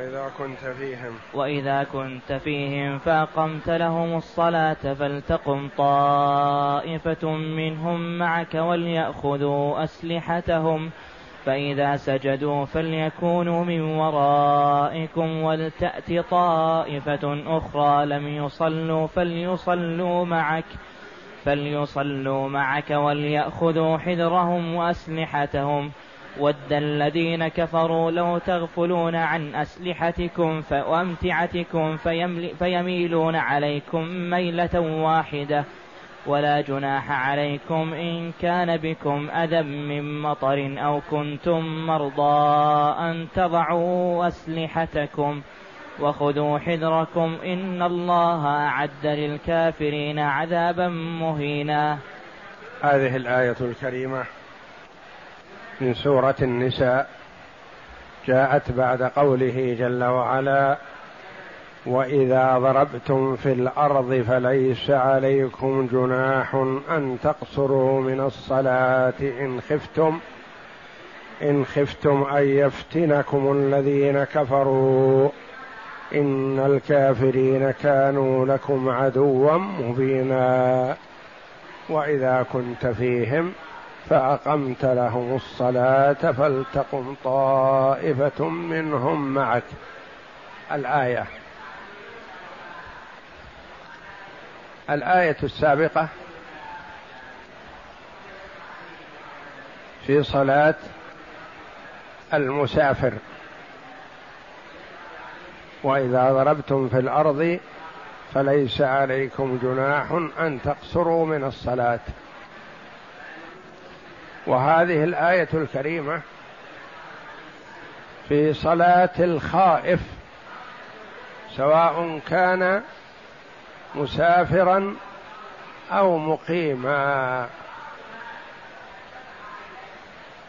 وإذا كنت فيهم. وإذا كنت فيهم فأقمت لهم الصلاة فلتقم طائفة منهم معك وليأخذوا أسلحتهم. فإذا سجدوا فليكونوا من ورائكم ولتأت طائفة أخرى لم يصلوا فليصلوا معك فليصلوا معك وليأخذوا حذرهم وأسلحتهم. ود الذين كفروا لو تغفلون عن أسلحتكم وأمتعتكم فيميلون عليكم ميلة واحدة ولا جناح عليكم إن كان بكم أذى من مطر أو كنتم مرضى أن تضعوا أسلحتكم وخذوا حذركم إن الله أعد للكافرين عذابا مهينا. هذه الآية الكريمة من سورة النساء جاءت بعد قوله جل وعلا وإذا ضربتم في الأرض فليس عليكم جناح أن تقصروا من الصلاة إن خفتم إن خفتم أن يفتنكم الذين كفروا. إن الكافرين كانوا لكم عدوا مبينا. وإذا كنت فيهم فأقمت لهم الصلاة فلتقم طائفة منهم معك. الآية. الآية السابقة في صلاة المسافر. وإذا ضربتم في الأرض فليس عليكم جناح أن تقصروا من الصلاة. وهذه الآية الكريمة في صلاة الخائف سواء كان مسافرا أو مقيما.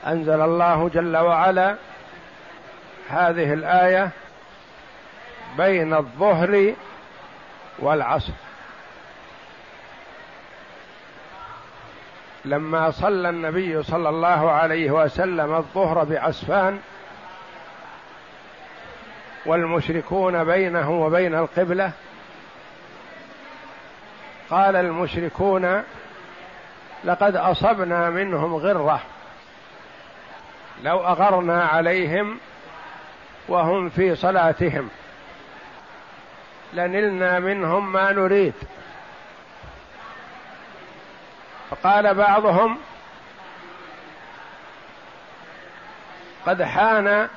أنزل الله جل وعلا هذه الآية بين الظهر والعصر. لما صلى النبي صلى الله عليه وسلم الظهر بعسفان والمشركون بينه وبين القبلة قال المشركون لقد أصبنا منهم غرة لو أغرنا عليهم وهم في صلاتهم لنلنا منهم ما نريد. فقال بعضهم قد حان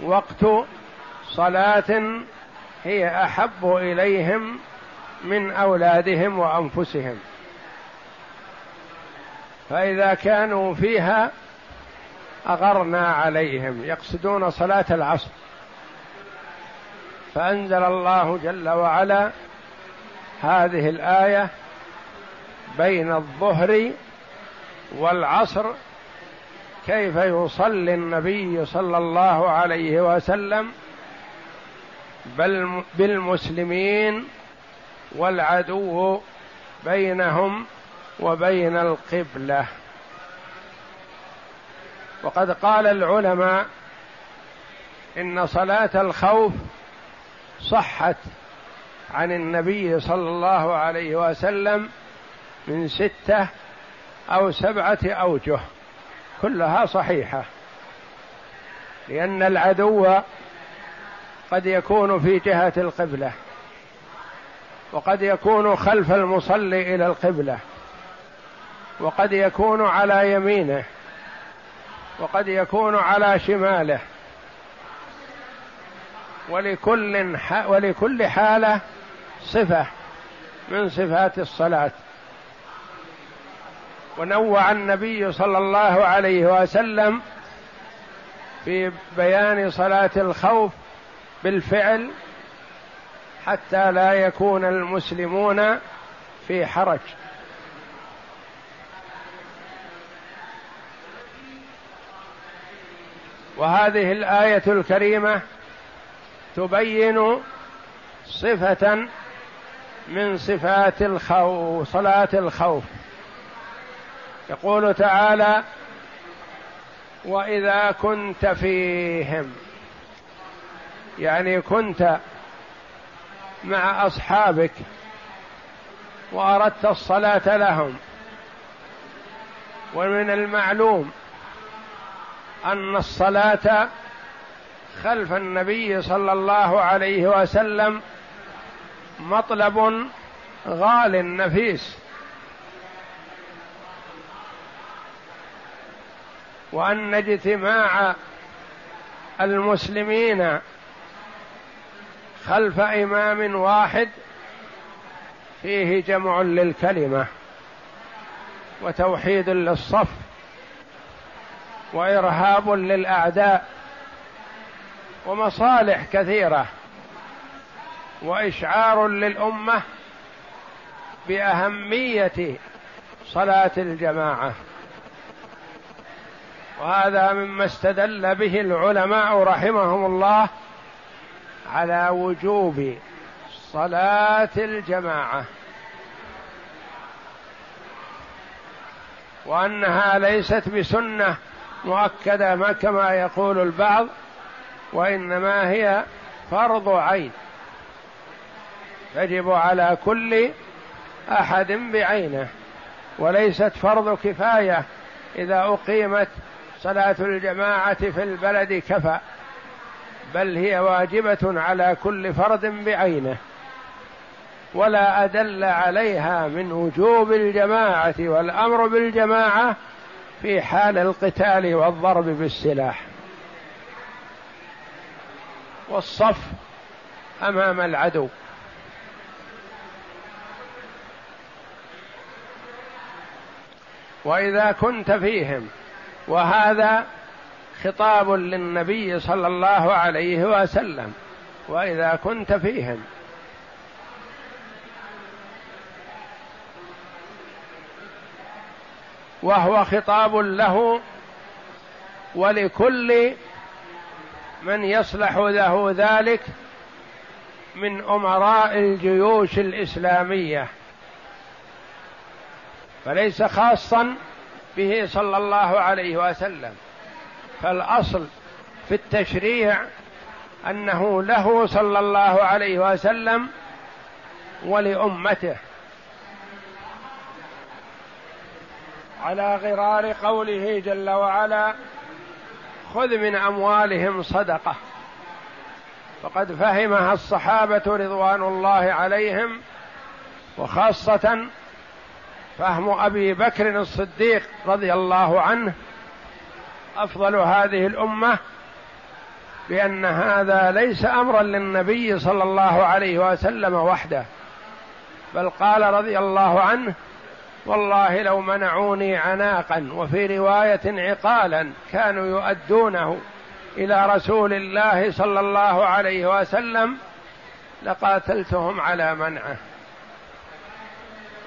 وقت صلاة هي أحب إليهم من أولادهم وأنفسهم. فإذا كانوا فيها أغرنا عليهم يقصدون صلاة العصر. فأنزل الله جل وعلا هذه الآية بين الظهر والعصر كيف يصلي النبي صلى الله عليه وسلم بل بالمسلمين والعدو بينهم وبين القبلة. وقد قال العلماء إن صلاة الخوف صحت عن النبي صلى الله عليه وسلم من ستة أو سبعة أوجه كلها صحيحة لأن العدو قد يكون في جهة القبلة وقد يكون خلف المصلي إلى القبلة وقد يكون على يمينه وقد يكون على شماله ولكل ولكل حالة صفة من صفات الصلاة. ونوع النبي صلى الله عليه وسلم في بيان صلاة الخوف بالفعل حتى لا يكون المسلمون في حرج. وهذه الآية الكريمة تبين صفة من صفات الخوف صلاة الخوف. يقول تعالى وإذا كنت فيهم. يعني كنت مع أصحابك وأردت الصلاة لهم. ومن المعلوم أن الصلاة خلف النبي صلى الله عليه وسلم مطلب غال نفيس وأن اجتماع المسلمين خلف إمام واحد فيه جمع للكلمة وتوحيد للصف وإرهاب للأعداء ومصالح كثيرة وإشعار للأمة بأهمية صلاة الجماعة. وهذا مما استدل به العلماء رحمهم الله على وجوب صلاة الجماعة. وأنها ليست بسنة مؤكدة ما كما يقول البعض وإنما هي فرض عين. تجب على كل أحد بعينه وليست فرض كفاية إذا أقيمت صلاة الجماعة في البلد كفى بل هي واجبة على كل فرد بعينه ولا أدل عليها من وجوب الجماعة والأمر بالجماعة في حال القتال والضرب بالسلاح. والصف أمام العدو. وإذا كنت فيهم وهذا خطاب للنبي صلى الله عليه وسلم وإذا كنت فيهم. وهو خطاب له ولكل من يصلح له ذلك من أمراء الجيوش الإسلامية. فليس خاصا به صلى الله عليه وسلم. فالأصل في التشريع أنه له صلى الله عليه وسلم ولأمته. على غرار قوله جل وعلا خذ من أموالهم صدقة. فقد فهمها الصحابة رضوان الله عليهم وخاصة فهم أبي بكر الصديق رضي الله عنه أفضل هذه الأمة بأن هذا ليس أمرا للنبي صلى الله عليه وسلم وحده بل قال رضي الله عنه والله لو منعوني عناقا وفي رواية عقالا كانوا يؤدونه إلى رسول الله صلى الله عليه وسلم لقاتلتهم على منعه.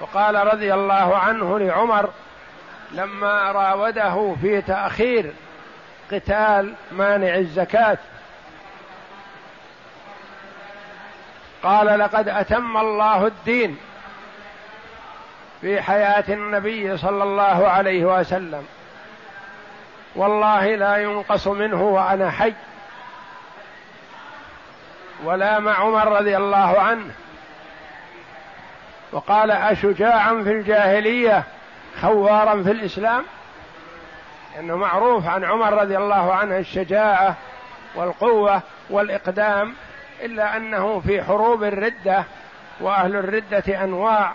وقال رضي الله عنه لعمر لما راوده في تأخير قتال مانع الزكاة قال لقد أتم الله الدين في حياة النبي صلى الله عليه وسلم والله لا ينقص منه وأنا حي ولا مع عمر رضي الله عنه وقال أشجاعا في الجاهلية خوارا في الإسلام؟ إنه معروف عن عمر رضي الله عنه الشجاعة والقوة والإقدام إلا أنه في حروب الردة وأهل الردة أنواع.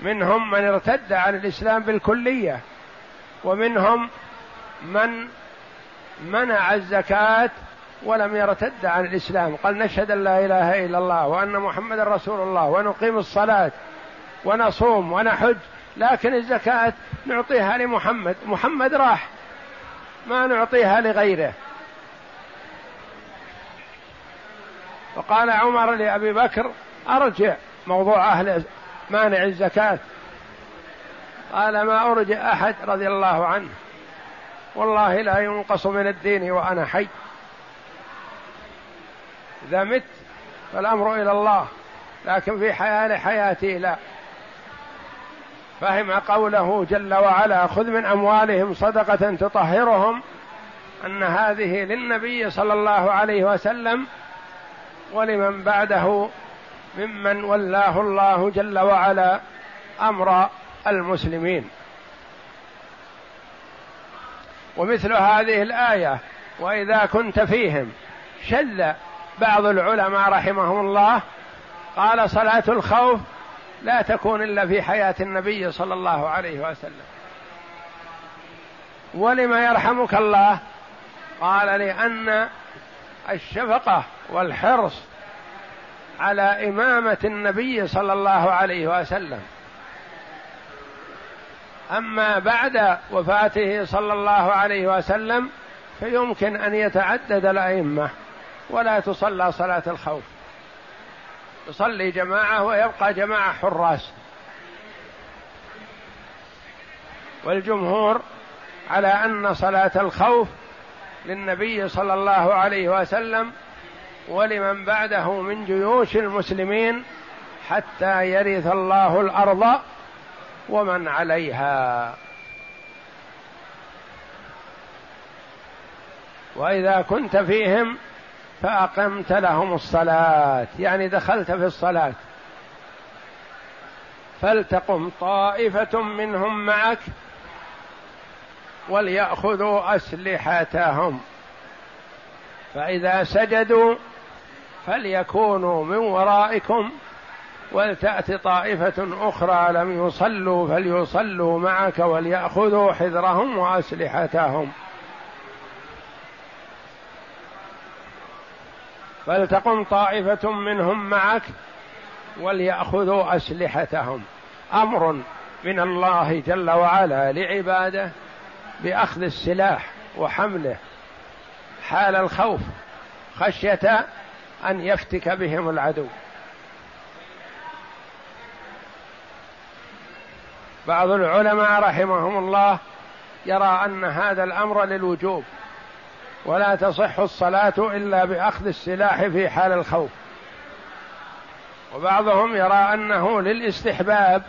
منهم من ارتد عن الإسلام بالكلية ومنهم من منع الزكاة ولم يرتد عن الإسلام. قال نشهد أن لا إله إلا الله وأن محمد رسول الله ونقيم الصلاة ونصوم ونحج. لكن الزكاة نعطيها لمحمد. محمد راح ما نعطيها لغيره. وقال عمر لأبي بكر أرجع موضوع أهل مانع الزكاة. قال ما أرجع أحد رضي الله عنه. والله لا ينقص من الدين وأنا حي. إذا مت فالأمر إلى الله لكن في حيال حياتي لا. فهم قوله جل وعلا خذ من أموالهم صدقة تطهرهم أن هذه للنبي صلى الله عليه وسلم ولمن بعده ممن ولاه الله جل وعلا أمر المسلمين. ومثل هذه الآية وإذا كنت فيهم شل بعض العلماء رحمهم الله قال صلاة الخوف لا تكون إلا في حياة النبي صلى الله عليه وسلم. ولم يرحمك الله؟ قال لأن الشفقة والحرص على إمامة النبي صلى الله عليه وسلم. أما بعد وفاته صلى الله عليه وسلم فيمكن أن يتعدد الأئمة. ولا تصلى صلاة الخوف. يصلي جماعة ويبقى جماعة حراس. والجمهور على أن صلاة الخوف للنبي صلى الله عليه وسلم ولمن بعده من جيوش المسلمين حتى يرث الله الأرض ومن عليها. وإذا كنت فيهم فأقمت لهم الصلاة. يعني دخلت في الصلاة. فلتقم طائفة منهم معك وليأخذوا أسلحتهم. فإذا سجدوا فليكونوا من ورائكم ولتأت طائفة أخرى لم يصلوا فليصلوا معك وليأخذوا حذرهم وأسلحتهم. فلتقم طائفة منهم معك وليأخذوا أسلحتهم. أمر من الله جل وعلا لعباده بأخذ السلاح وحمله حال الخوف خشية أن يفتك بهم العدو. بعض العلماء رحمهم الله يرى أن هذا الأمر للوجوب. ولا تصح الصلاة إلا بأخذ السلاح في حال الخوف. وبعضهم يرى أنه للاستحباب.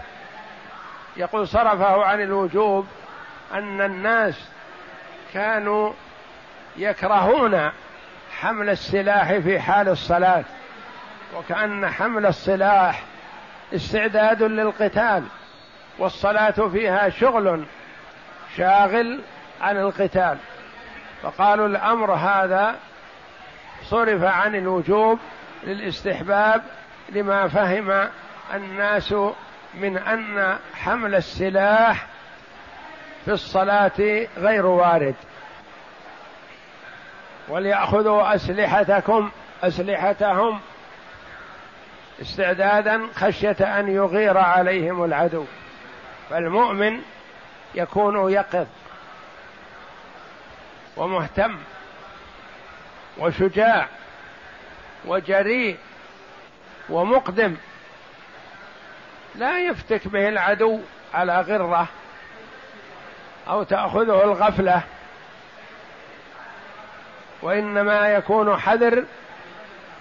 يقول صرفه عن الوجوب أن الناس كانوا يكرهون حمل السلاح في حال الصلاة وكأن حمل السلاح استعداد للقتال والصلاة فيها شغل شاغل عن القتال. فقالوا الأمر هذا صرف عن الوجوب للاستحباب لما فهم الناس من أن حمل السلاح في الصلاة غير وارد. وليأخذوا أسلحتكم أسلحتهم استعدادا خشية أن يغير عليهم العدو. فالمؤمن يكون يقظ. ومهتم وشجاع وجريء ومقدم. لا يفتك به العدو على غرة أو تأخذه الغفلة وإنما يكون حذر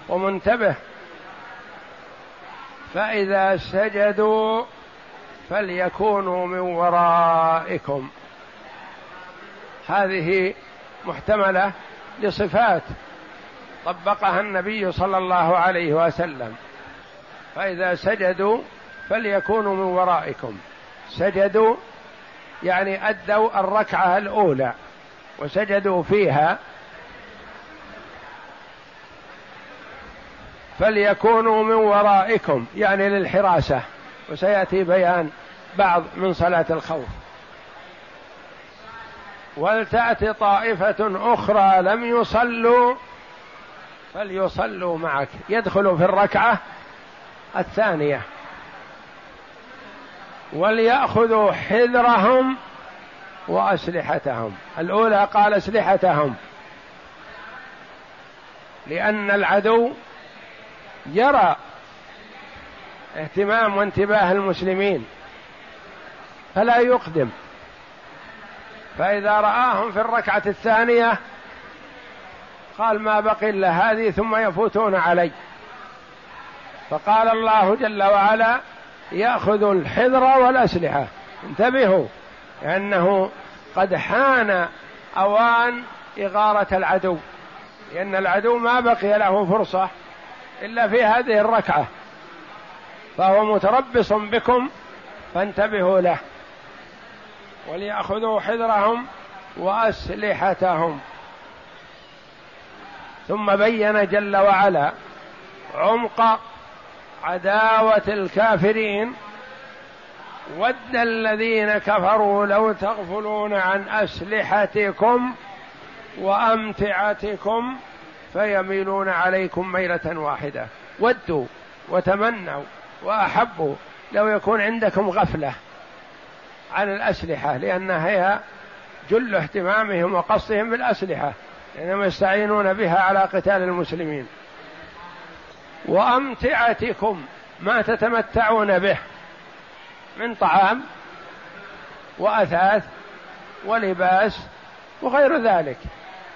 ومنتبه. فإذا سجدوا فليكونوا من ورائكم. هذه محتملة لصفات طبقها النبي صلى الله عليه وسلم. فإذا سجدوا فليكونوا من ورائكم. سجدوا يعني أدوا الركعة الأولى وسجدوا فيها فليكونوا من ورائكم يعني للحراسة. وسيأتي بيان بعض من صلاة الخوف. ولتأت طائفة أخرى لم يصلوا فليصلوا معك. يدخلوا في الركعة الثانية. وليأخذوا حذرهم وأسلحتهم. الأولى قال أسلحتهم. لأن العدو يرى اهتمام وانتباه المسلمين فلا يقدم. فإذا رآهم في الركعة الثانية قال ما بقي إلا هذه ثم يفوتون علي. فقال الله جل وعلا يأخذ الحذر والأسلحة. انتبهوا لأنه قد حان أوان إغارة العدو. لأن العدو ما بقي له فرصة إلا في هذه الركعة. فهو متربص بكم فانتبهوا له. وليأخذوا حذرهم وأسلحتهم. ثم بين جل وعلا عمق عداوة الكافرين. ود الذين كفروا لو تغفلون عن أسلحتكم وأمتعتكم فيميلون عليكم ميلة واحدة. ودوا وتمنوا وأحبوا لو يكون عندكم غفلة. عن الأسلحة لأنها هي جل اهتمامهم وقصدهم بالأسلحة لأنهم يستعينون بها على قتال المسلمين. وأمتعتكم ما تتمتعون به من طعام وأثاث ولباس وغير ذلك.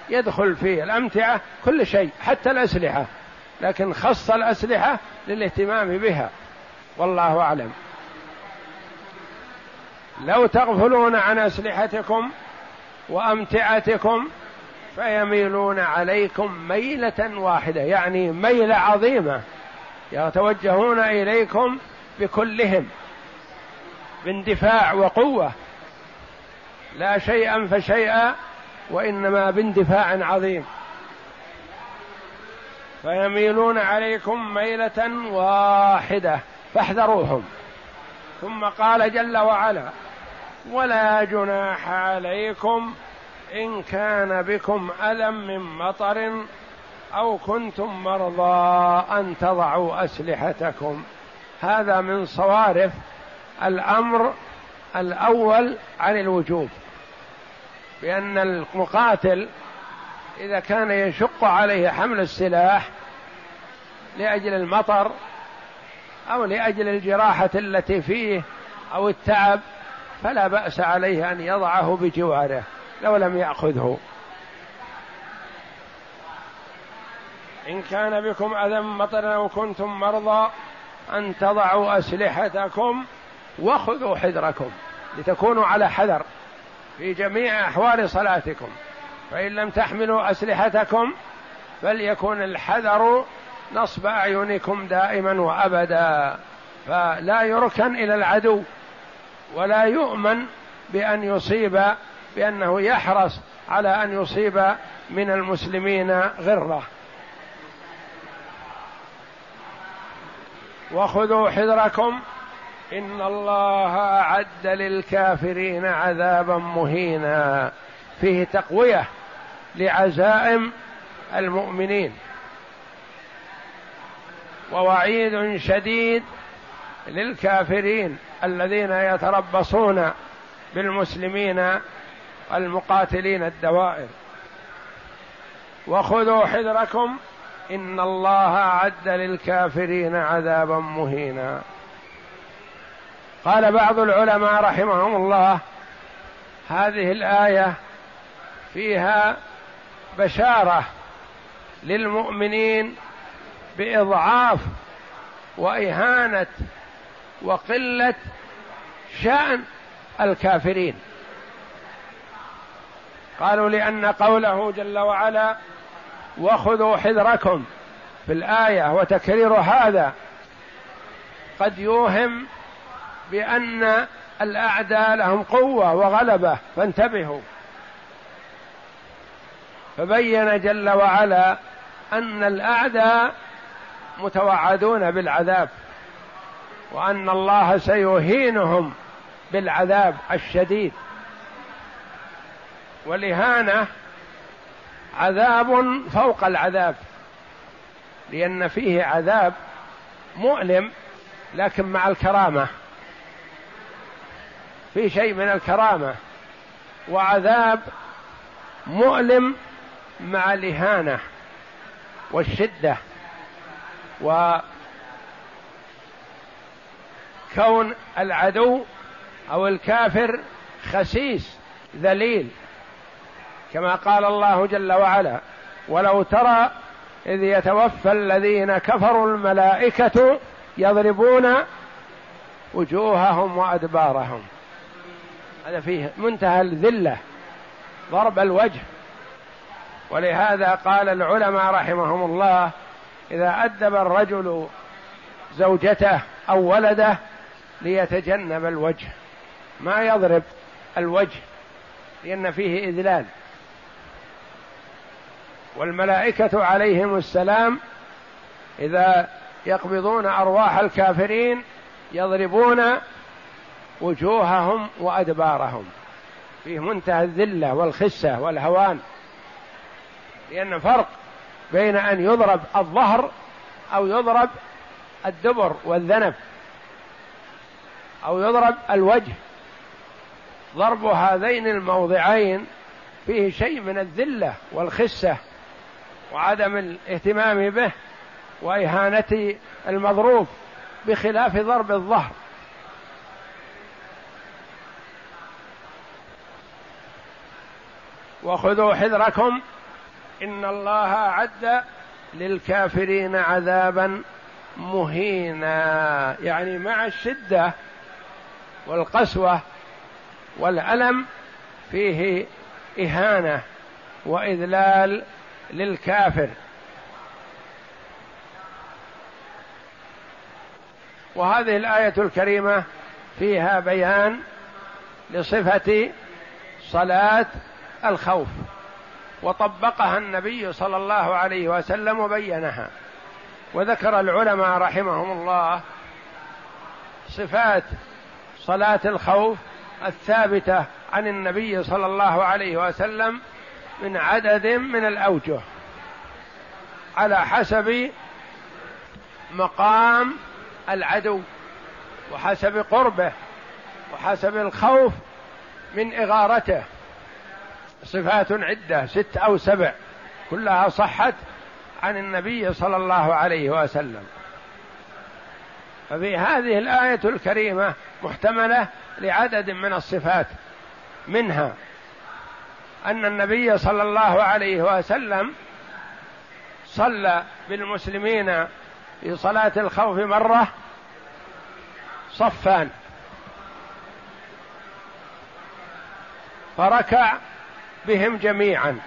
يدخل في الأمتعة كل شيء حتى الأسلحة لكن خص الأسلحة للاهتمام بها. والله أعلم. لو تغفلون عن أسلحتكم وأمتعتكم فيميلون عليكم ميلة واحدة يعني ميلة عظيمة يتوجهون إليكم بكلهم باندفاع وقوة. لا شيئا فشيئا وإنما باندفاع عظيم. فيميلون عليكم ميلة واحدة فاحذروهم. ثم قال جل وعلا ولا جناح عليكم إن كان بكم اذى من مطر أو كنتم مرضى أن تضعوا أسلحتكم. هذا من صوارف الأمر الأول عن الوجوب بأن المقاتل إذا كان يشق عليه حمل السلاح لأجل المطر أو لأجل الجراحة التي فيه أو التعب فلا بأس عليه أن يضعه بجواره لو لم يأخذه. إن كان بكم أذى مطر أو كنتم مرضى أن تضعوا أسلحتكم وخذوا حذركم لتكونوا على حذر في جميع أحوال صلاتكم. فإن لم تحملوا أسلحتكم فليكن الحذر نصب أعينكم دائما وأبدا فلا يركن إلى العدو. ولا يؤمن بأن يصيب بأنه يحرص على أن يصيب من المسلمين غرة. وخذوا حذركم. إن الله أعد للكافرين عذابا مهينا. فيه تقوية لعزائم المؤمنين. ووعيد شديد للكافرين. الذين يتربصون بالمسلمين المقاتلين الدوائر. وخذوا حذركم إن الله أعد للكافرين عذابا مهينا. قال بعض العلماء رحمهم الله هذه الآية فيها بشارة للمؤمنين بإضعاف وإهانة وقلة شأن الكافرين. قالوا لأن قوله جل وعلا وخذوا حذركم في الآية وتكرير هذا قد يوهم بأن الأعداء لهم قوة وغلبة فانتبهوا. فبين جل وعلا أن الأعداء متوعدون بالعذاب. وأن الله سيهينهم بالعذاب الشديد. والاهانه عذاب فوق العذاب لأن فيه عذاب مؤلم لكن مع الكرامة. في شيء من الكرامة وعذاب مؤلم مع الاهانه والشدة وكون العدو أو الكافر خسيس ذليل. كما قال الله جل وعلا ولو ترى إذ يتوفى الذين كفروا الملائكة يضربون وجوههم وأدبارهم. هذا فيه منتهى الذلة ضرب الوجه. ولهذا قال العلماء رحمهم الله إذا أدب الرجل زوجته أو ولده ليتجنب الوجه. ما يضرب الوجه لأن فيه إذلال. والملائكة عليهم السلام إذا يقبضون أرواح الكافرين يضربون وجوههم وأدبارهم. فيه منتهى الذلة والخسة والهوان. لأن فرق بين أن يضرب الظهر أو يضرب الدبر والذنب. أو يضرب الوجه. ضرب هذين الموضعين فيه شيء من الذلة والخسة وعدم الاهتمام به وإهانة المضروب بخلاف ضرب الظهر. وخذوا حذركم. إن الله أعد للكافرين عذابا مهينا. يعني مع الشدة والقسوة والألم فيه إهانة وإذلال للكافر. وهذه الآية الكريمة فيها بيان لصفة صلاة الخوف. وطبقها النبي صلى الله عليه وسلم وبينها. وذكر العلماء رحمهم الله صفات صلاة الخوف الثابتة عن النبي صلى الله عليه وسلم من عدد من الأوجه على حسب مقام العدو وحسب قربه وحسب الخوف من إغارته. صفات عدة ست أو سبع كلها صحت عن النبي صلى الله عليه وسلم. ففي هذه الآية الكريمة محتملة لعدد من الصفات منها أن النبي صلى الله عليه وسلم صلى بالمسلمين في صلاة الخوف مرة صفان. فركع بهم جميعا.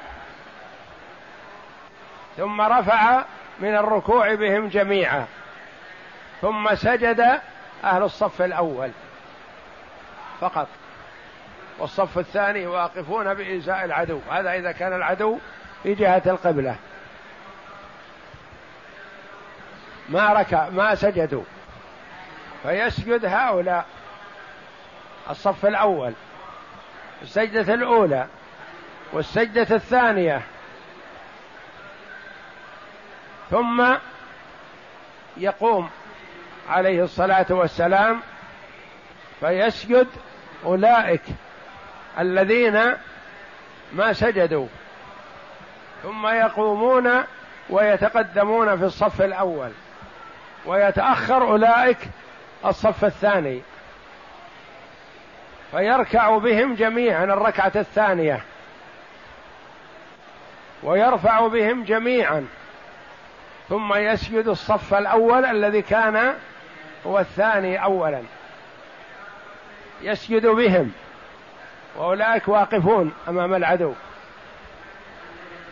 ثم رفع من الركوع بهم جميعا. ثم سجد أهل الصف الأول. فقط. والصف الثاني واقفون بإزاء العدو. هذا إذا كان العدو في جهة القبلة. ما ركع ما سجدوا. فيسجد هؤلاء. الصف الأول. السجدة الأولى. والسجدة الثانية. ثم يقوم عليه الصلاة والسلام فيسجد أولئك الذين ما سجدوا ثم يقومون ويتقدمون في الصف الأول ويتأخر أولئك الصف الثاني فيركع بهم جميعا الركعة الثانية ويرفع بهم جميعا ثم يسجد الصف الأول الذي كان هو الثاني أولا. يسجد بهم. وأولئك واقفون أمام العدو.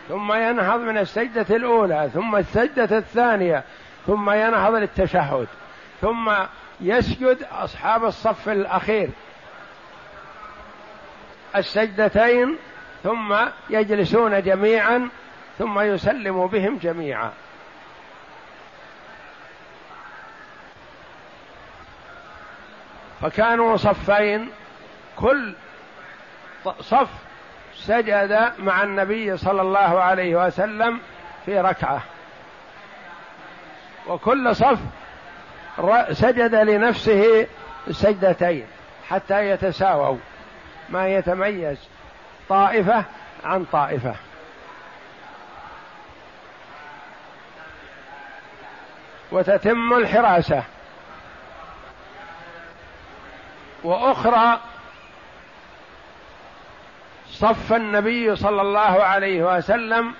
ثم ينهض من السجدة الأولى ثم السجدة الثانية ثم ينهض للتشهد. ثم يسجد أصحاب الصف الأخير. السجدتين ثم يجلسون جميعا ثم يسلم بهم جميعا. فكانوا صفين. كل صف سجد مع النبي صلى الله عليه وسلم في ركعة. وكل صف سجد لنفسه سجدتين حتى يتساووا. ما يتميز طائفة عن طائفة. وتتم الحراسة. وأخرى صف النبي صلى الله عليه وسلم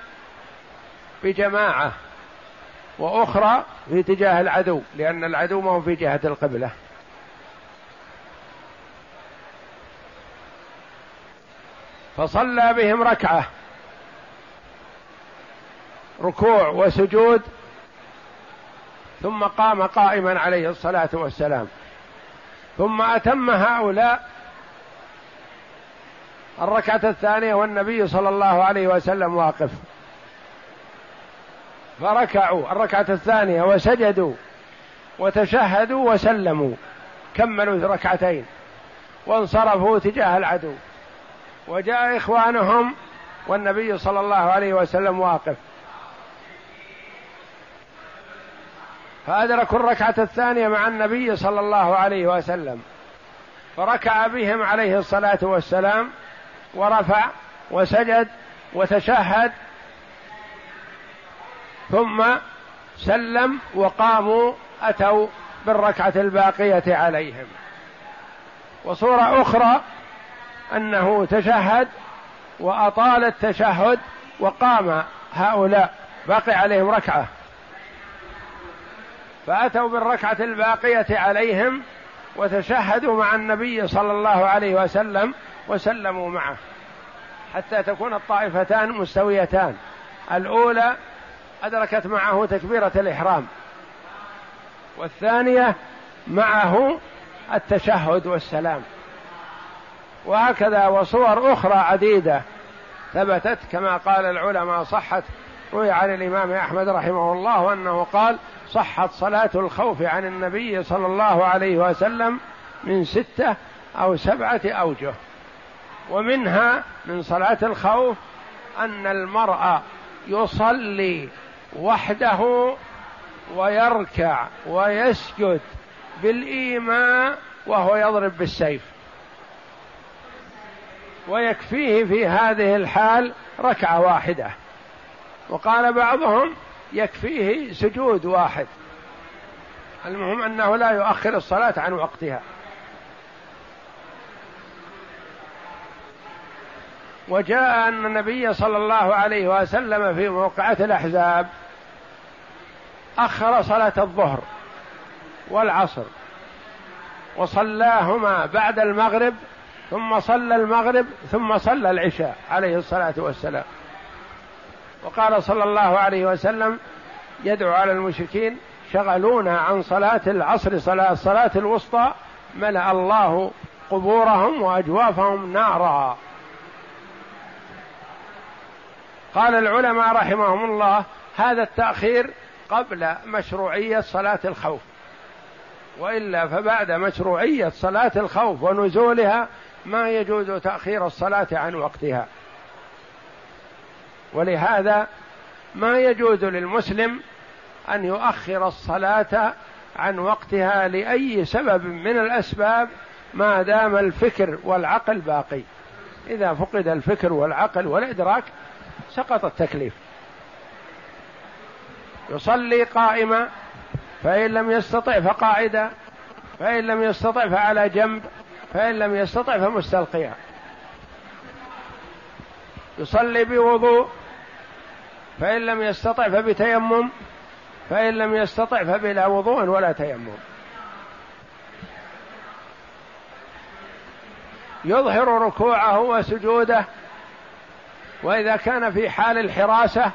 بجماعة وأخرى في اتجاه العدو لأن العدو ما هو في جهة القبلة. فصلى بهم ركعة ركوع وسجود ثم قام قائما عليه الصلاة والسلام. ثم أتم هؤلاء الركعة الثانية والنبي صلى الله عليه وسلم واقف. فركعوا الركعة الثانية وسجدوا وتشهدوا وسلموا كملوا ركعتين وانصرفوا تجاه العدو. وجاء إخوانهم والنبي صلى الله عليه وسلم واقف. فأدركوا الركعة الثانية مع النبي صلى الله عليه وسلم. فركع بهم عليه الصلاة والسلام ورفع وسجد وتشهد ثم سلم وقاموا أتوا بالركعة الباقية عليهم. وصورة أخرى أنه تشهد وأطال التشهد وقام هؤلاء باقي عليهم ركعة. فأتوا بالركعة الباقية عليهم وتشهدوا مع النبي صلى الله عليه وسلم وسلموا معه حتى تكون الطائفتان مستويتان. الأولى أدركت معه تكبيرة الإحرام والثانية معه التشهد والسلام. وهكذا وصور أخرى عديدة ثبتت كما قال العلماء صحت روي عن الإمام أحمد رحمه الله أنه قال صحت صلاة الخوف عن النبي صلى الله عليه وسلم من ستة أو سبعة أوجه. ومنها من صلاة الخوف أن المرأة يصلي وحده ويركع ويسجد بالإيماء وهو يضرب بالسيف. ويكفيه في هذه الحال ركعة واحدة. وقال بعضهم يكفيه سجود واحد. المهم أنه لا يؤخر الصلاة عن وقتها. وجاء أن النبي صلى الله عليه وسلم في موقعة الأحزاب أخر صلاة الظهر والعصر وصلاهما بعد المغرب ثم صلى المغرب ثم صلى العشاء عليه الصلاة والسلام. وقال صلى الله عليه وسلم يدعو على المشركين شغلونا عن صلاة العصر صلاة الصلاة الوسطى ملأ الله قبورهم وأجوافهم نارا. قال العلماء رحمهم الله هذا التأخير قبل مشروعية صلاة الخوف. وإلا فبعد مشروعية صلاة الخوف ونزولها ما يجوز تأخير الصلاة عن وقتها. ولهذا ما يجوز للمسلم أن يؤخر الصلاة عن وقتها لأي سبب من الأسباب ما دام الفكر والعقل باقي. إذا فقد الفكر والعقل والإدراك سقط التكليف. يصلي قائما فإن لم يستطع فقاعدا فإن لم يستطع فعلى جنب فإن لم يستطع فمستلقيا. يصلي بوضوء فإن لم يستطع فبتيمم فإن لم يستطع فبلا وضوء ولا تيمم. يظهر ركوعه وسجوده وإذا كان في حال الحراسة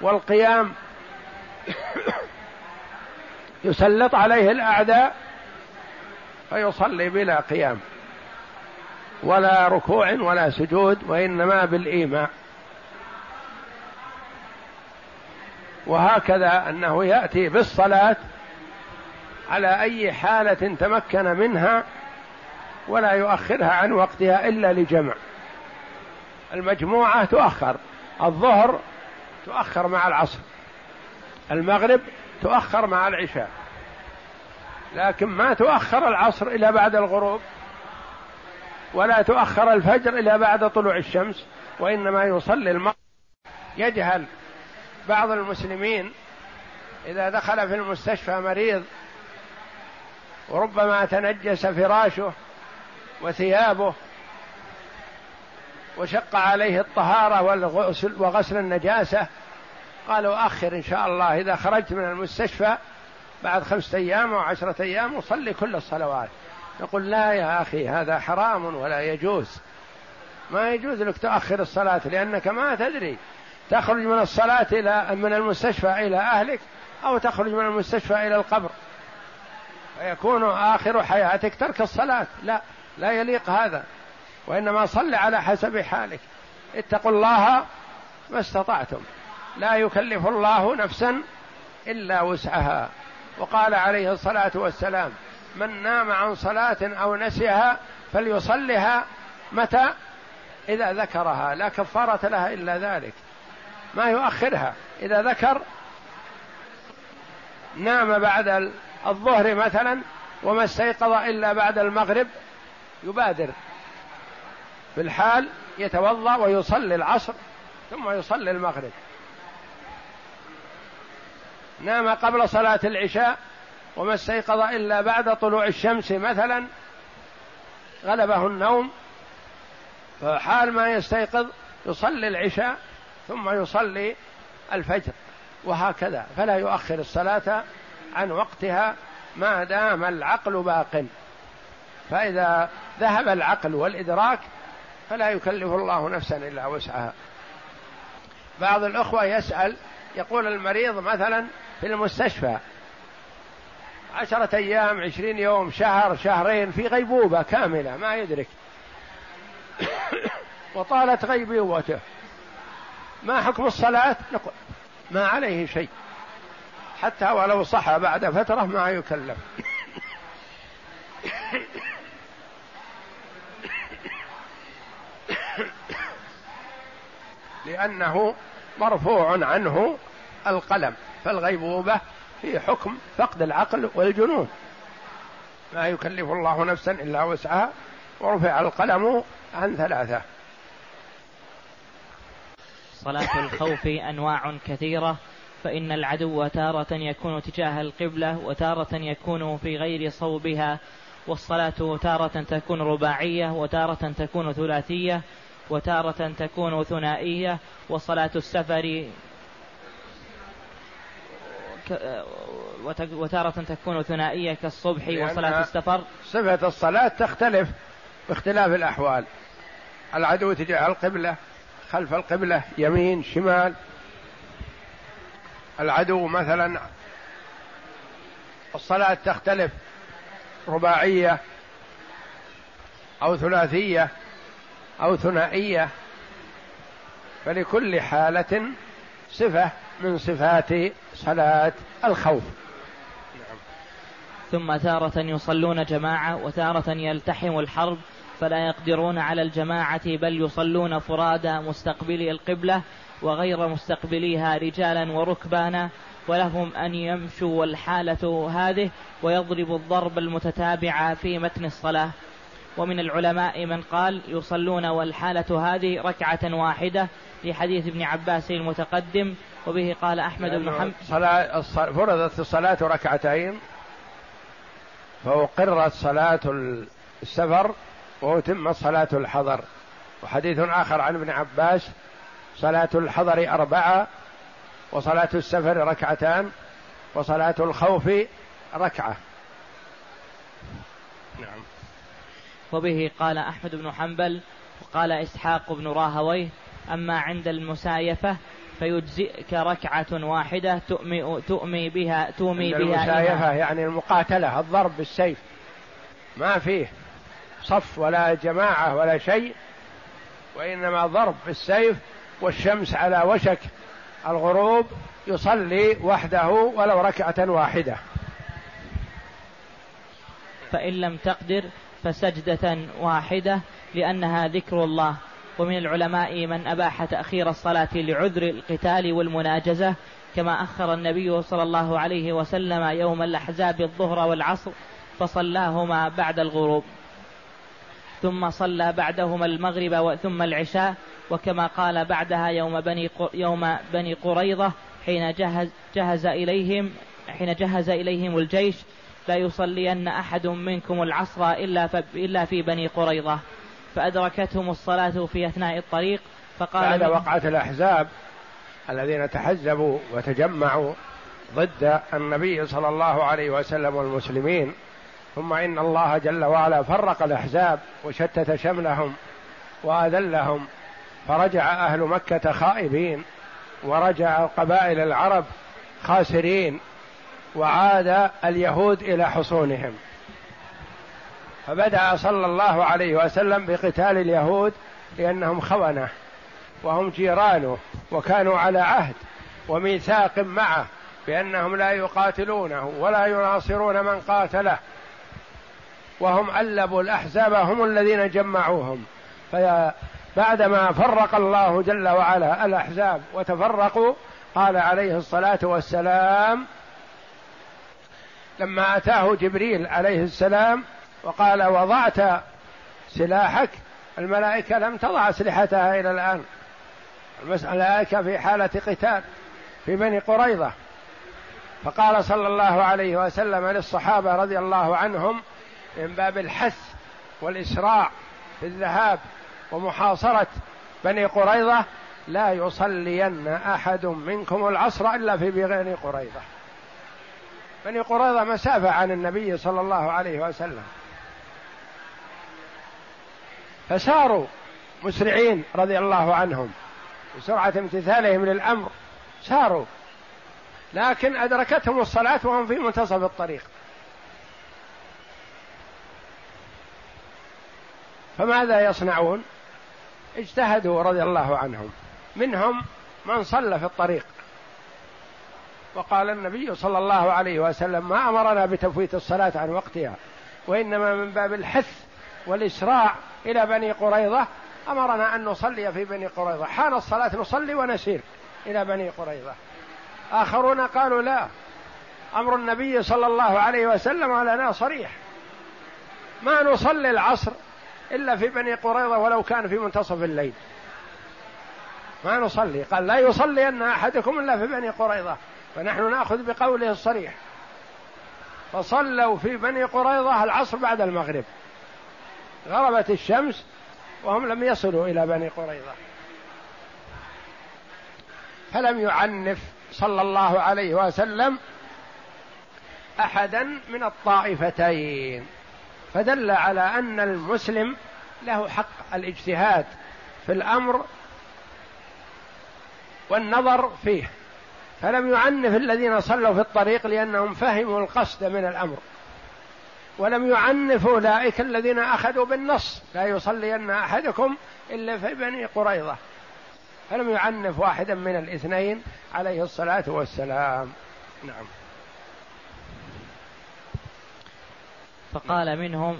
والقيام يسلط عليه الأعداء فيصلي بلا قيام ولا ركوع ولا سجود وإنما بالإيماء. وهكذا أنه يأتي بالصلاة على أي حالة تمكن منها ولا يؤخرها عن وقتها إلا لجمع. المجموعة تؤخر الظهر تؤخر مع العصر المغرب تؤخر مع العشاء. لكن ما تؤخر العصر إلى بعد الغروب ولا تؤخر الفجر إلى بعد طلوع الشمس وإنما يصلي المغرب يجهل بعض المسلمين إذا دخل في المستشفى مريض وربما تنجس فراشه وثيابه وشق عليه الطهارة والغسل وغسل النجاسة قالوا أخر إن شاء الله. إذا خرجت من المستشفى بعد خمسة أيام أو عشرة أيام وصلي كل الصلوات. نقول لا يا أخي هذا حرام ولا يجوز. ما يجوز لك تؤخر الصلاة لأنك ما تدري. تخرج من الصلاة إلى من المستشفى إلى أهلك أو تخرج من المستشفى إلى القبر. فيكون آخر حياتك ترك الصلاة. لا لا يليق هذا. وإنما صل على حسب حالك. اتقوا الله ما استطعتم. لا يكلف الله نفسا إلا وسعها. وقال عليه الصلاة والسلام من نام عن صلاة أو نسيها فليصلها متى؟ إذا ذكرها. لا كفارة لها إلا ذلك. ما يؤخرها. إذا ذكر نام بعد الظهر مثلا وما استيقظ إلا بعد المغرب يبادر. في الحال يتوضأ ويصلي العصر ثم يصلي المغرب. نام قبل صلاة العشاء وما استيقظ إلا بعد طلوع الشمس مثلا غلبه النوم فحال ما يستيقظ يصلي العشاء ثم يصلي الفجر وهكذا. فلا يؤخر الصلاة عن وقتها ما دام العقل باق. فإذا ذهب العقل والإدراك فلا يكلف الله نفسا إلا وسعها. بعض الأخوة يسأل يقول المريض مثلا في المستشفى عشرة أيام عشرين يوم شهر شهرين في غيبوبة كاملة ما يدرك. وطالت غيبوبته ما حكم الصلاة؟ نقول ما عليه شيء. حتى ولو صحى بعد فترة ما يكلف لأنه مرفوع عنه القلم فالغيبوبة في حكم فقد العقل والجنون. لا يكلف الله نفسا إلا وسعها. ورفع القلم عن ثلاثة. صلاة الخوف أنواع كثيرة فإن العدو تارة يكون تجاه القبلة وتارة يكون في غير صوبها والصلاة تارة تكون رباعية وتارة تكون ثلاثية وتارة تكون ثنائية وصلاة السفر وتارة تكون ثنائية كالصبح وصلاة السفر. صفة الصلاة تختلف باختلاف الأحوال. العدو تجاه القبلة خلف القبلة يمين شمال. العدو مثلا الصلاة تختلف رباعية أو ثلاثية أو ثنائية. فلكل حالة صفة من صفات صلاة الخوف. ثم تارة يصلون جماعة وتارة يلتحم الحرب. فلا يقدرون على الجماعة بل يصلون فرادى مستقبلي القبلة وغير مستقبليها رجالا وركبانا ولهم أن يمشوا والحالة هذه ويضرب الضرب المتتابع في متن الصلاة. ومن العلماء من قال يصلون والحالة هذه ركعة واحدة لحديث ابن عباس المتقدم وبه قال أحمد بن حنبل. صلاة فرضت الصلاة ركعتين فأقرت صلاة السفر وأتمت صلاة الحضر. وحديث آخر عن ابن عباس صلاة الحضر أربعة وصلاة السفر ركعتان وصلاة الخوف ركعة. نعم. وبه قال أحمد بن حنبل وقال إسحاق بن راهويه أما عند المسايفة فيجزئك ركعة واحدة تؤمي, تؤمي بها تومي بها المسايفة يعني المقاتلة الضرب بالسيف ما فيه. صف ولا جماعة ولا شيء وإنما ضرب بالسيف والشمس على وشك. الغروب يصلي وحده ولو ركعة واحدة. فإن لم تقدر فسجدة واحدة لأنها ذكر الله. ومن العلماء من أباح تأخير الصلاة لعذر القتال والمناجزة كما أخر النبي صلى الله عليه وسلم يوم الأحزاب الظهر والعصر فصلاهما بعد الغروب. ثم صلى بعدهما المغرب ثم العشاء وكما قال بعدها يوم بني يوم بني قريظة حين جهز, جهز إليهم حين جهز إليهم الجيش لا يصلين أحد منكم العصر إلا, إلا في بني قريظة. فأدركتهم الصلاة في أثناء الطريق فقال بعد وقعة الأحزاب الذين تحزبوا وتجمعوا ضد النبي صلى الله عليه وسلم والمسلمين ثم إن الله جل وعلا فرق الأحزاب وشتت شملهم وأذلهم فرجع أهل مكة خائبين ورجع قبائل العرب خاسرين وعاد اليهود إلى حصونهم. فبدأ صلى الله عليه وسلم بقتال اليهود لأنهم خونة وهم جيرانه وكانوا على عهد وميثاق معه بأنهم لا يقاتلونه ولا يناصرون من قاتله. وهم ألبوا الأحزاب هم الذين جمعوهم. فبعدما فرق الله جل وعلا الأحزاب وتفرقوا قال عليه الصلاة والسلام لما أتاه جبريل عليه السلام وقال وضعت سلاحك؟ الملائكة لم تضع أسلحتها إلى الآن. الملائكة في حالة قتال في بني قريظة. فقال صلى الله عليه وسلم للصحابة رضي الله عنهم من باب الحث والإسراع في الذهاب ومحاصرة بني قريظة لا يصلين أحد منكم العصر إلا في بني قريظة. بني قريظة مسافة عن النبي صلى الله عليه وسلم. فساروا مسرعين رضي الله عنهم بسرعة امتثالهم للأمر ساروا. لكن أدركتهم الصلاة وهم في منتصف الطريق. فماذا يصنعون؟ اجتهدوا رضي الله عنهم. منهم من صلى في الطريق. وقال النبي صلى الله عليه وسلم ما أمرنا بتفويت الصلاة عن وقتها وإنما من باب الحث والإسراع إلى بني قريظة أمرنا أن نصلي في بني قريظة. حان الصلاة نصلي ونسير إلى بني قريظة. آخرون قالوا لا أمر النبي صلى الله عليه وسلم لنا صريح ما نصلي العصر إلا في بني قريظة ولو كان في منتصف الليل. ما نصلي. قال لا يصلي أن أحدكم إلا في بني قريظة. فنحن نأخذ بقوله الصريح. فصلوا في بني قريظة العصر بعد المغرب. غربت الشمس وهم لم يصلوا إلى بني قريظة. فلم يعنف صلى الله عليه وسلم أحدا من الطائفتين. فدل على أن المسلم له حق الاجتهاد في الأمر والنظر فيه فلم يعنف الذين صلوا في الطريق لأنهم فهموا القصد من الأمر ولم يعنف أولئك الذين أخذوا بالنص لا يصلين أحدكم إلا في بني قريظة فلم يعنف واحدا من الاثنين عليه الصلاة والسلام. نعم. فقال منهم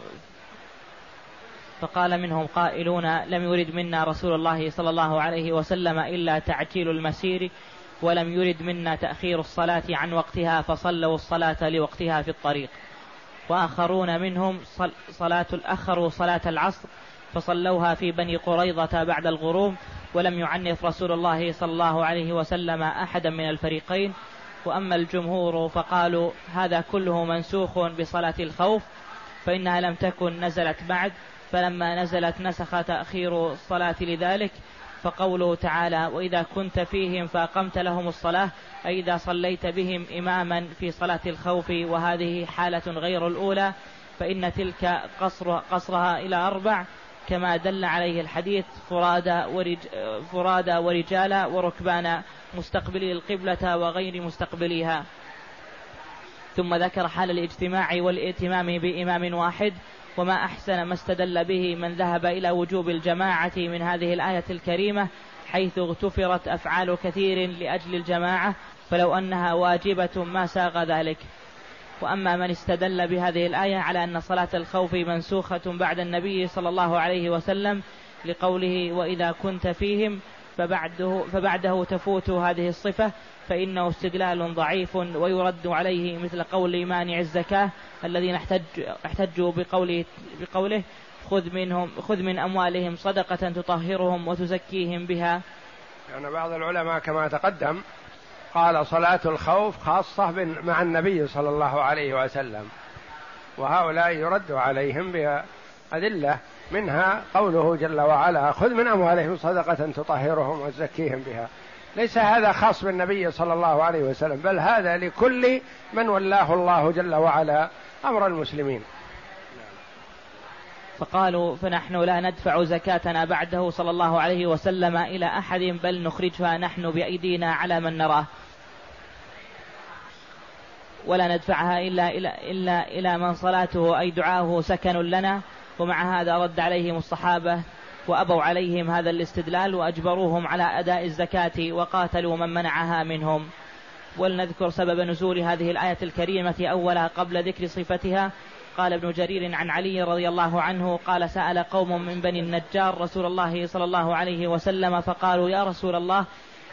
فقال منهم قائلون لم يرد منا رسول الله صلى الله عليه وسلم إلا تعجيل المسير ولم يرد منا تأخير الصلاة عن وقتها فصلوا الصلاة لوقتها في الطريق. وآخرون منهم صلاة أخروا صلاة العصر فصلوها في بني قريظة بعد الغروب ولم يعنف رسول الله صلى الله عليه وسلم أحدا من الفريقين. وأما الجمهور فقالوا هذا كله منسوخ بصلاة الخوف فإنها لم تكن نزلت بعد فلما نزلت نسخ تأخير الصلاة لذلك فقوله تعالى وإذا كنت فيهم فأقمت لهم الصلاة أي إذا صليت بهم إماما في صلاة الخوف وهذه حالة غير الأولى فإن تلك قصر قصرها إلى أربع كما دل عليه الحديث فرادى ورج فرادى ورجالا وركبانا مستقبلي القبلة وغير مستقبليها ثم ذكر حال الاجتماع والائتمام بإمام واحد وما أحسن ما استدل به من ذهب إلى وجوب الجماعة من هذه الآية الكريمة حيث اغتفرت أفعال كثير لأجل الجماعة فلو أنها واجبة ما ساغ ذلك. وأما من استدل بهذه الآية على أن صلاة الخوف منسوخة بعد النبي صلى الله عليه وسلم لقوله وإذا كنت فيهم فبعده, فبعده تفوت هذه الصفة فإنه استدلال ضعيف ويرد عليه مثل قول مانع الزكاة الذين احتج احتجوا بقوله بقوله خذ منهم خذ من أموالهم صدقة تطهرهم وتزكيهم بها. يعني بعض العلماء كما تقدم قال صلاة الخوف خاصة مع النبي صلى الله عليه وسلم وهؤلاء يرد عليهم بأدلة منها قوله جل وعلا خذ من أموالهم صدقة تطهرهم وتزكيهم بها. ليس هذا خاص بالنبي صلى الله عليه وسلم بل هذا لكل من ولاه الله جل وعلا أمر المسلمين. فقالوا فنحن لا ندفع زكاتنا بعده صلى الله عليه وسلم إلى أحد بل نخرجها نحن بأيدينا على من نراه. ولا ندفعها إلا إلى, إلا إلى من صلاته أي دعاه سكن لنا. ومع هذا رد عليهم الصحابة وأبوا عليهم هذا الاستدلال وأجبروهم على أداء الزكاة وقاتلوا من منعها منهم. ولنذكر سبب نزول هذه الآية الكريمة أولا قبل ذكر صفتها. قال ابن جرير عن علي رضي الله عنه قال سأل قوم من بني النجار رسول الله صلى الله عليه وسلم فقالوا يا رسول الله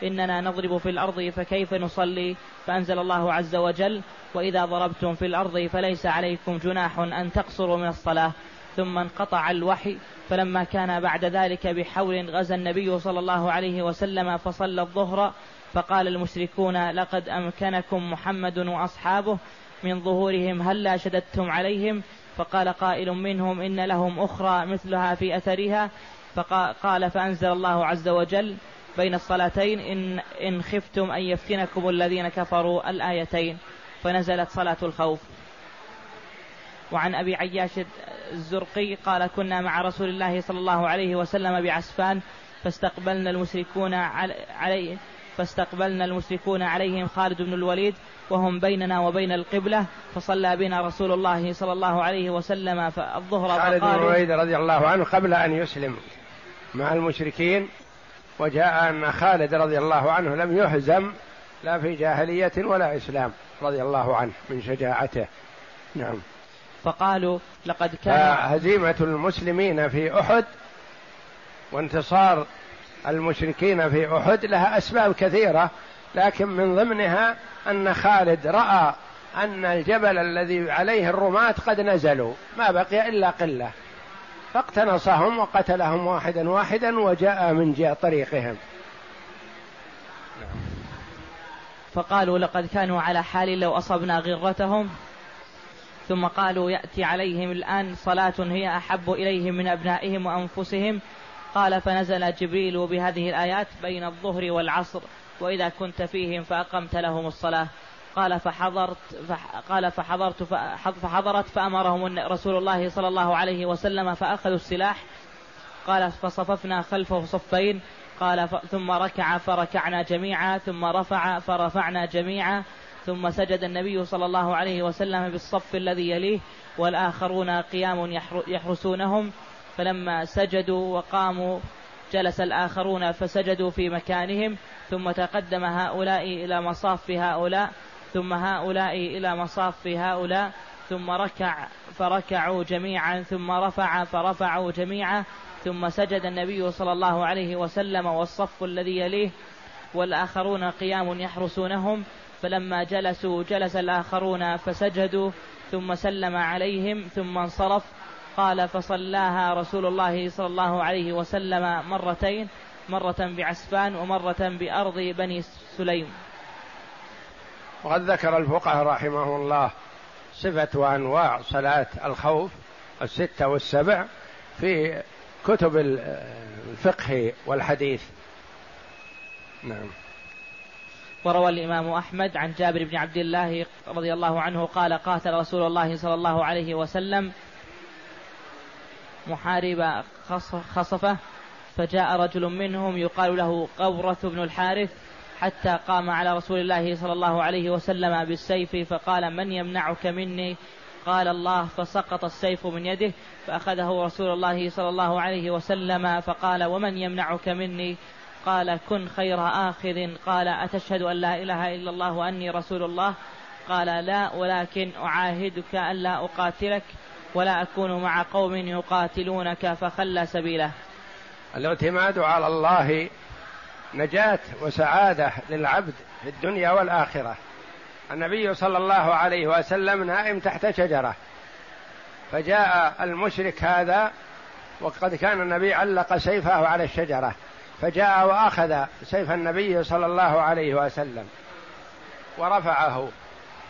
إننا نضرب في الأرض فكيف نصلي؟ فأنزل الله عز وجل وإذا ضربتم في الأرض فليس عليكم جناح أن تقصروا من الصلاة ثم انقطع الوحي فلما كان بعد ذلك بحول غزا النبي صلى الله عليه وسلم فصلى الظهر فقال المشركون لقد أمكنكم محمد وأصحابه من ظهورهم هلا شددتم عليهم؟ فقال قائل منهم إن لهم أخرى مثلها في أثرها. فقال فأنزل الله عز وجل بين الصلاتين إن, إن خفتم أن يفتنكم الذين كفروا الآيتين. فنزلت صلاة الخوف. وعن أبي عياش الزرقي قال كنا مع رسول الله صلى الله عليه وسلم بعسفان فاستقبلنا المشركون عليه فاستقبلنا المشركون عليهم خالد بن الوليد وهم بيننا وبين القبلة فصلى بنا رسول الله صلى الله عليه وسلم الظهر خالد بن الوليد رضي الله عنه قبل أن يسلم مع المشركين وجاء أن خالد رضي الله عنه لم يهزم لا في جاهلية ولا إسلام رضي الله عنه من شجاعته. نعم. فقالوا لقد كان هزيمة المسلمين في أحد وانتصار المشركين في أحد لها أسباب كثيرة لكن من ضمنها أن خالد رأى أن الجبل الذي عليه الرماة قد نزلوا ما بقي إلا قلة. فاقتنصهم وقتلهم واحدا واحدا وجاء من جاء طريقهم. فقالوا لقد كانوا على حال لو أصبنا غرتهم. ثم قالوا يأتي عليهم الآن صلاة هي أحب إليهم من أبنائهم وأنفسهم. قال فنزل جبريل بهذه الآيات بين الظهر والعصر وإذا كنت فيهم فأقمت لهم الصلاة. قال فحضرت فح قال فحضرت فحضرت فأمرهم رسول الله صلى الله عليه وسلم فأخذوا السلاح. قال فصففنا خلفه صفين. قال ثم ركع فركعنا جميعا ثم رفع فرفعنا جميعا. ثم سجد النبي صلى الله عليه وسلم بالصف الذي يليه والآخرون قيام يحرسونهم. فلما سجدوا وقاموا جلس الآخرون فسجدوا في مكانهم. ثم تقدم هؤلاء إلى مصاف هؤلاء ثم هؤلاء إلى مصاف هؤلاء. ثم ركع فركعوا جميعا ثم رفع فرفعوا جميعا. ثم سجد النبي صلى الله عليه وسلم والصف الذي يليه. والآخرون قيام يحرسونهم. فلما جلسوا جلس الآخرون فسجدوا ثم سلم عليهم ثم انصرف. قال فصلاها رسول الله صلى الله عليه وسلم مرتين مرة بعسفان ومرة بأرض بني سليم. وقد ذكر الفقهاء رحمه الله صفة وأنواع صلاة الخوف الستة والسبع في كتب الفقه والحديث. نعم. وروى الإمام أحمد عن جابر بن عبد الله رضي الله عنه قال قاتل رسول الله صلى الله عليه وسلم محارب خصفة فجاء رجل منهم يقال له قورة بن الحارث حتى قام على رسول الله صلى الله عليه وسلم بالسيف فقال من يمنعك مني؟ قال الله فسقط السيف من يده فأخذه رسول الله صلى الله عليه وسلم فقال ومن يمنعك مني؟ قال كن خير آخذ. قال أتشهد أن لا إله إلا الله وأني رسول الله. قال لا ولكن أعاهدك ألا أقاتلك ولا أكون مع قوم يقاتلونك فخلى سبيله. الاعتماد على الله نجاة وسعادة للعبد في الدنيا والآخرة. النبي صلى الله عليه وسلم نائم تحت شجرة. فجاء المشرك هذا وقد كان النبي علق سيفه على الشجرة. فجاء وأخذ سيف النبي صلى الله عليه وسلم ورفعه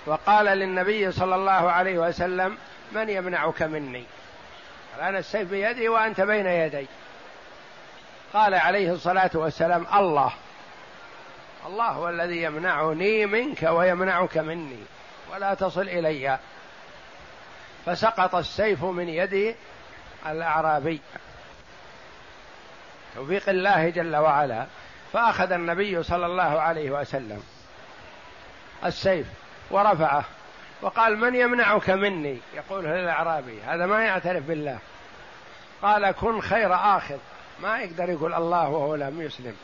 وقال للنبي صلى الله عليه وسلم من يمنعك مني؟ الآن السيف بيدي وأنت بين يدي. قال عليه الصلاة والسلام الله. الله هو الذي يمنعني منك ويمنعك مني ولا تصل إلي. فسقط السيف من يد الأعرابي. توفيق الله جل وعلا فأخذ النبي صلى الله عليه وسلم السيف ورفعه وقال من يمنعك مني؟ يقول للأعرابي هذا ما يعترف بالله. قال كن خير آخذ. ما يقدر يقول الله وهو لم يسلم.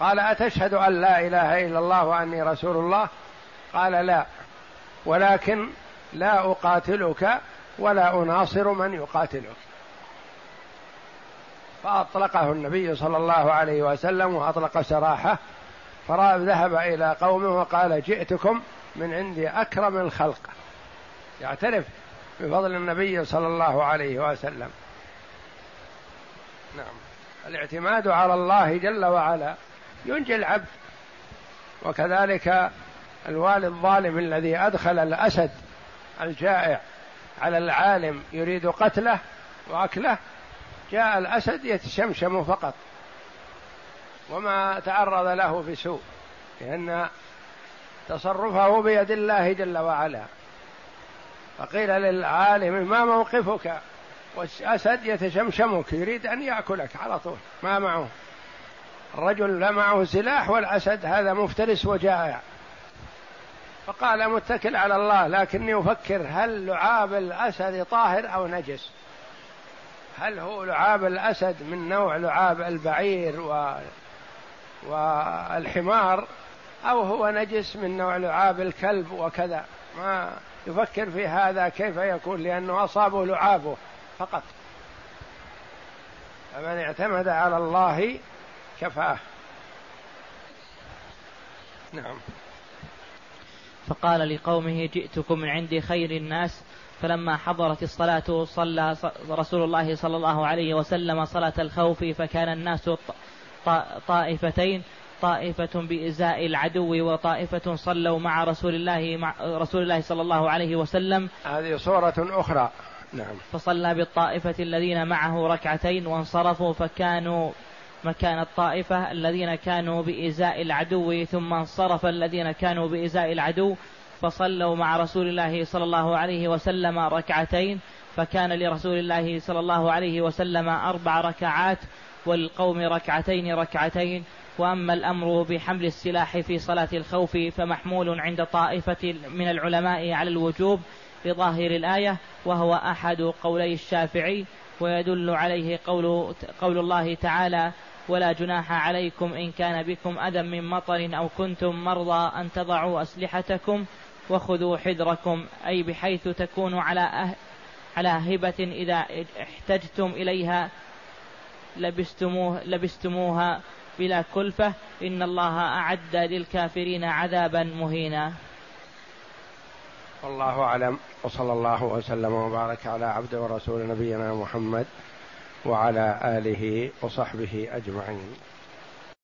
قال أتشهد أن لا إله إلا الله وأني رسول الله؟ قال لا ولكن لا أقاتلك ولا أناصر من يقاتلك. فأطلقه النبي صلى الله عليه وسلم وأطلق سراحه فذهب إلى قومه وقال جئتكم من عند أكرم الخلق. يعترف بفضل النبي صلى الله عليه وسلم. نعم. الاعتماد على الله جل وعلا ينجي العبد. وكذلك الوالي الظالم الذي أدخل الأسد الجائع على العالم يريد قتله وأكله جاء الأسد يتشمشم فقط وما تعرض له في سوء لأن تصرفه بيد الله جل وعلا. فقيل للعالم ما موقفك؟ والأسد يتشمشمك يريد أن يأكلك على طول ما معه؟ الرجل لا معه سلاح والأسد هذا مفترس وجائع. فقال متكل على الله لكني أفكر هل لعاب الأسد طاهر أو نجس؟ هل هو لعاب الأسد من نوع لعاب البعير و... والحمار أو هو نجس من نوع لعاب الكلب وكذا؟ ما يفكر في هذا كيف يكون لأنه أصابه لعابه فقط. فمن اعتمد على الله كفاه. نعم. فقال لقومه جئتكم من عند خير الناس فلما حضرت الصلاة صلى رسول الله صلى الله عليه وسلم صلاة الخوف فكان الناس طائفتين طائفة بإزاء العدو وطائفة صلوا مع رسول الله مع رسول الله صلى الله عليه وسلم. هذه صورة أخرى. نعم. فصلى بالطائفة الذين معه ركعتين وانصرفوا فكانوا مكان الطائفة الذين كانوا بإزاء العدو ثم انصرف الذين كانوا بإزاء العدو. فصلوا مع رسول الله صلى الله عليه وسلم ركعتين فكان لرسول الله صلى الله عليه وسلم أربع ركعات والقوم ركعتين ركعتين وأما الأمر بحمل السلاح في صلاة الخوف فمحمول عند طائفة من العلماء على الوجوب بظاهر الآية وهو أحد قولي الشافعي ويدل عليه قول قول الله تعالى ولا جناح عليكم إن كان بكم أذى من مطر أو كنتم مرضى أن تضعوا أسلحتكم وخذوا حذركم أي بحيث تكونوا على أه على هبة إذا احتجتم إليها لبستموه لبستموها بلا كلفة. إن الله أعد للكافرين عذابا مهينا. والله أعلم. وصلى الله وسلم وبارك على عبد ورسول نبينا محمد وعلى آله وصحبه أجمعين.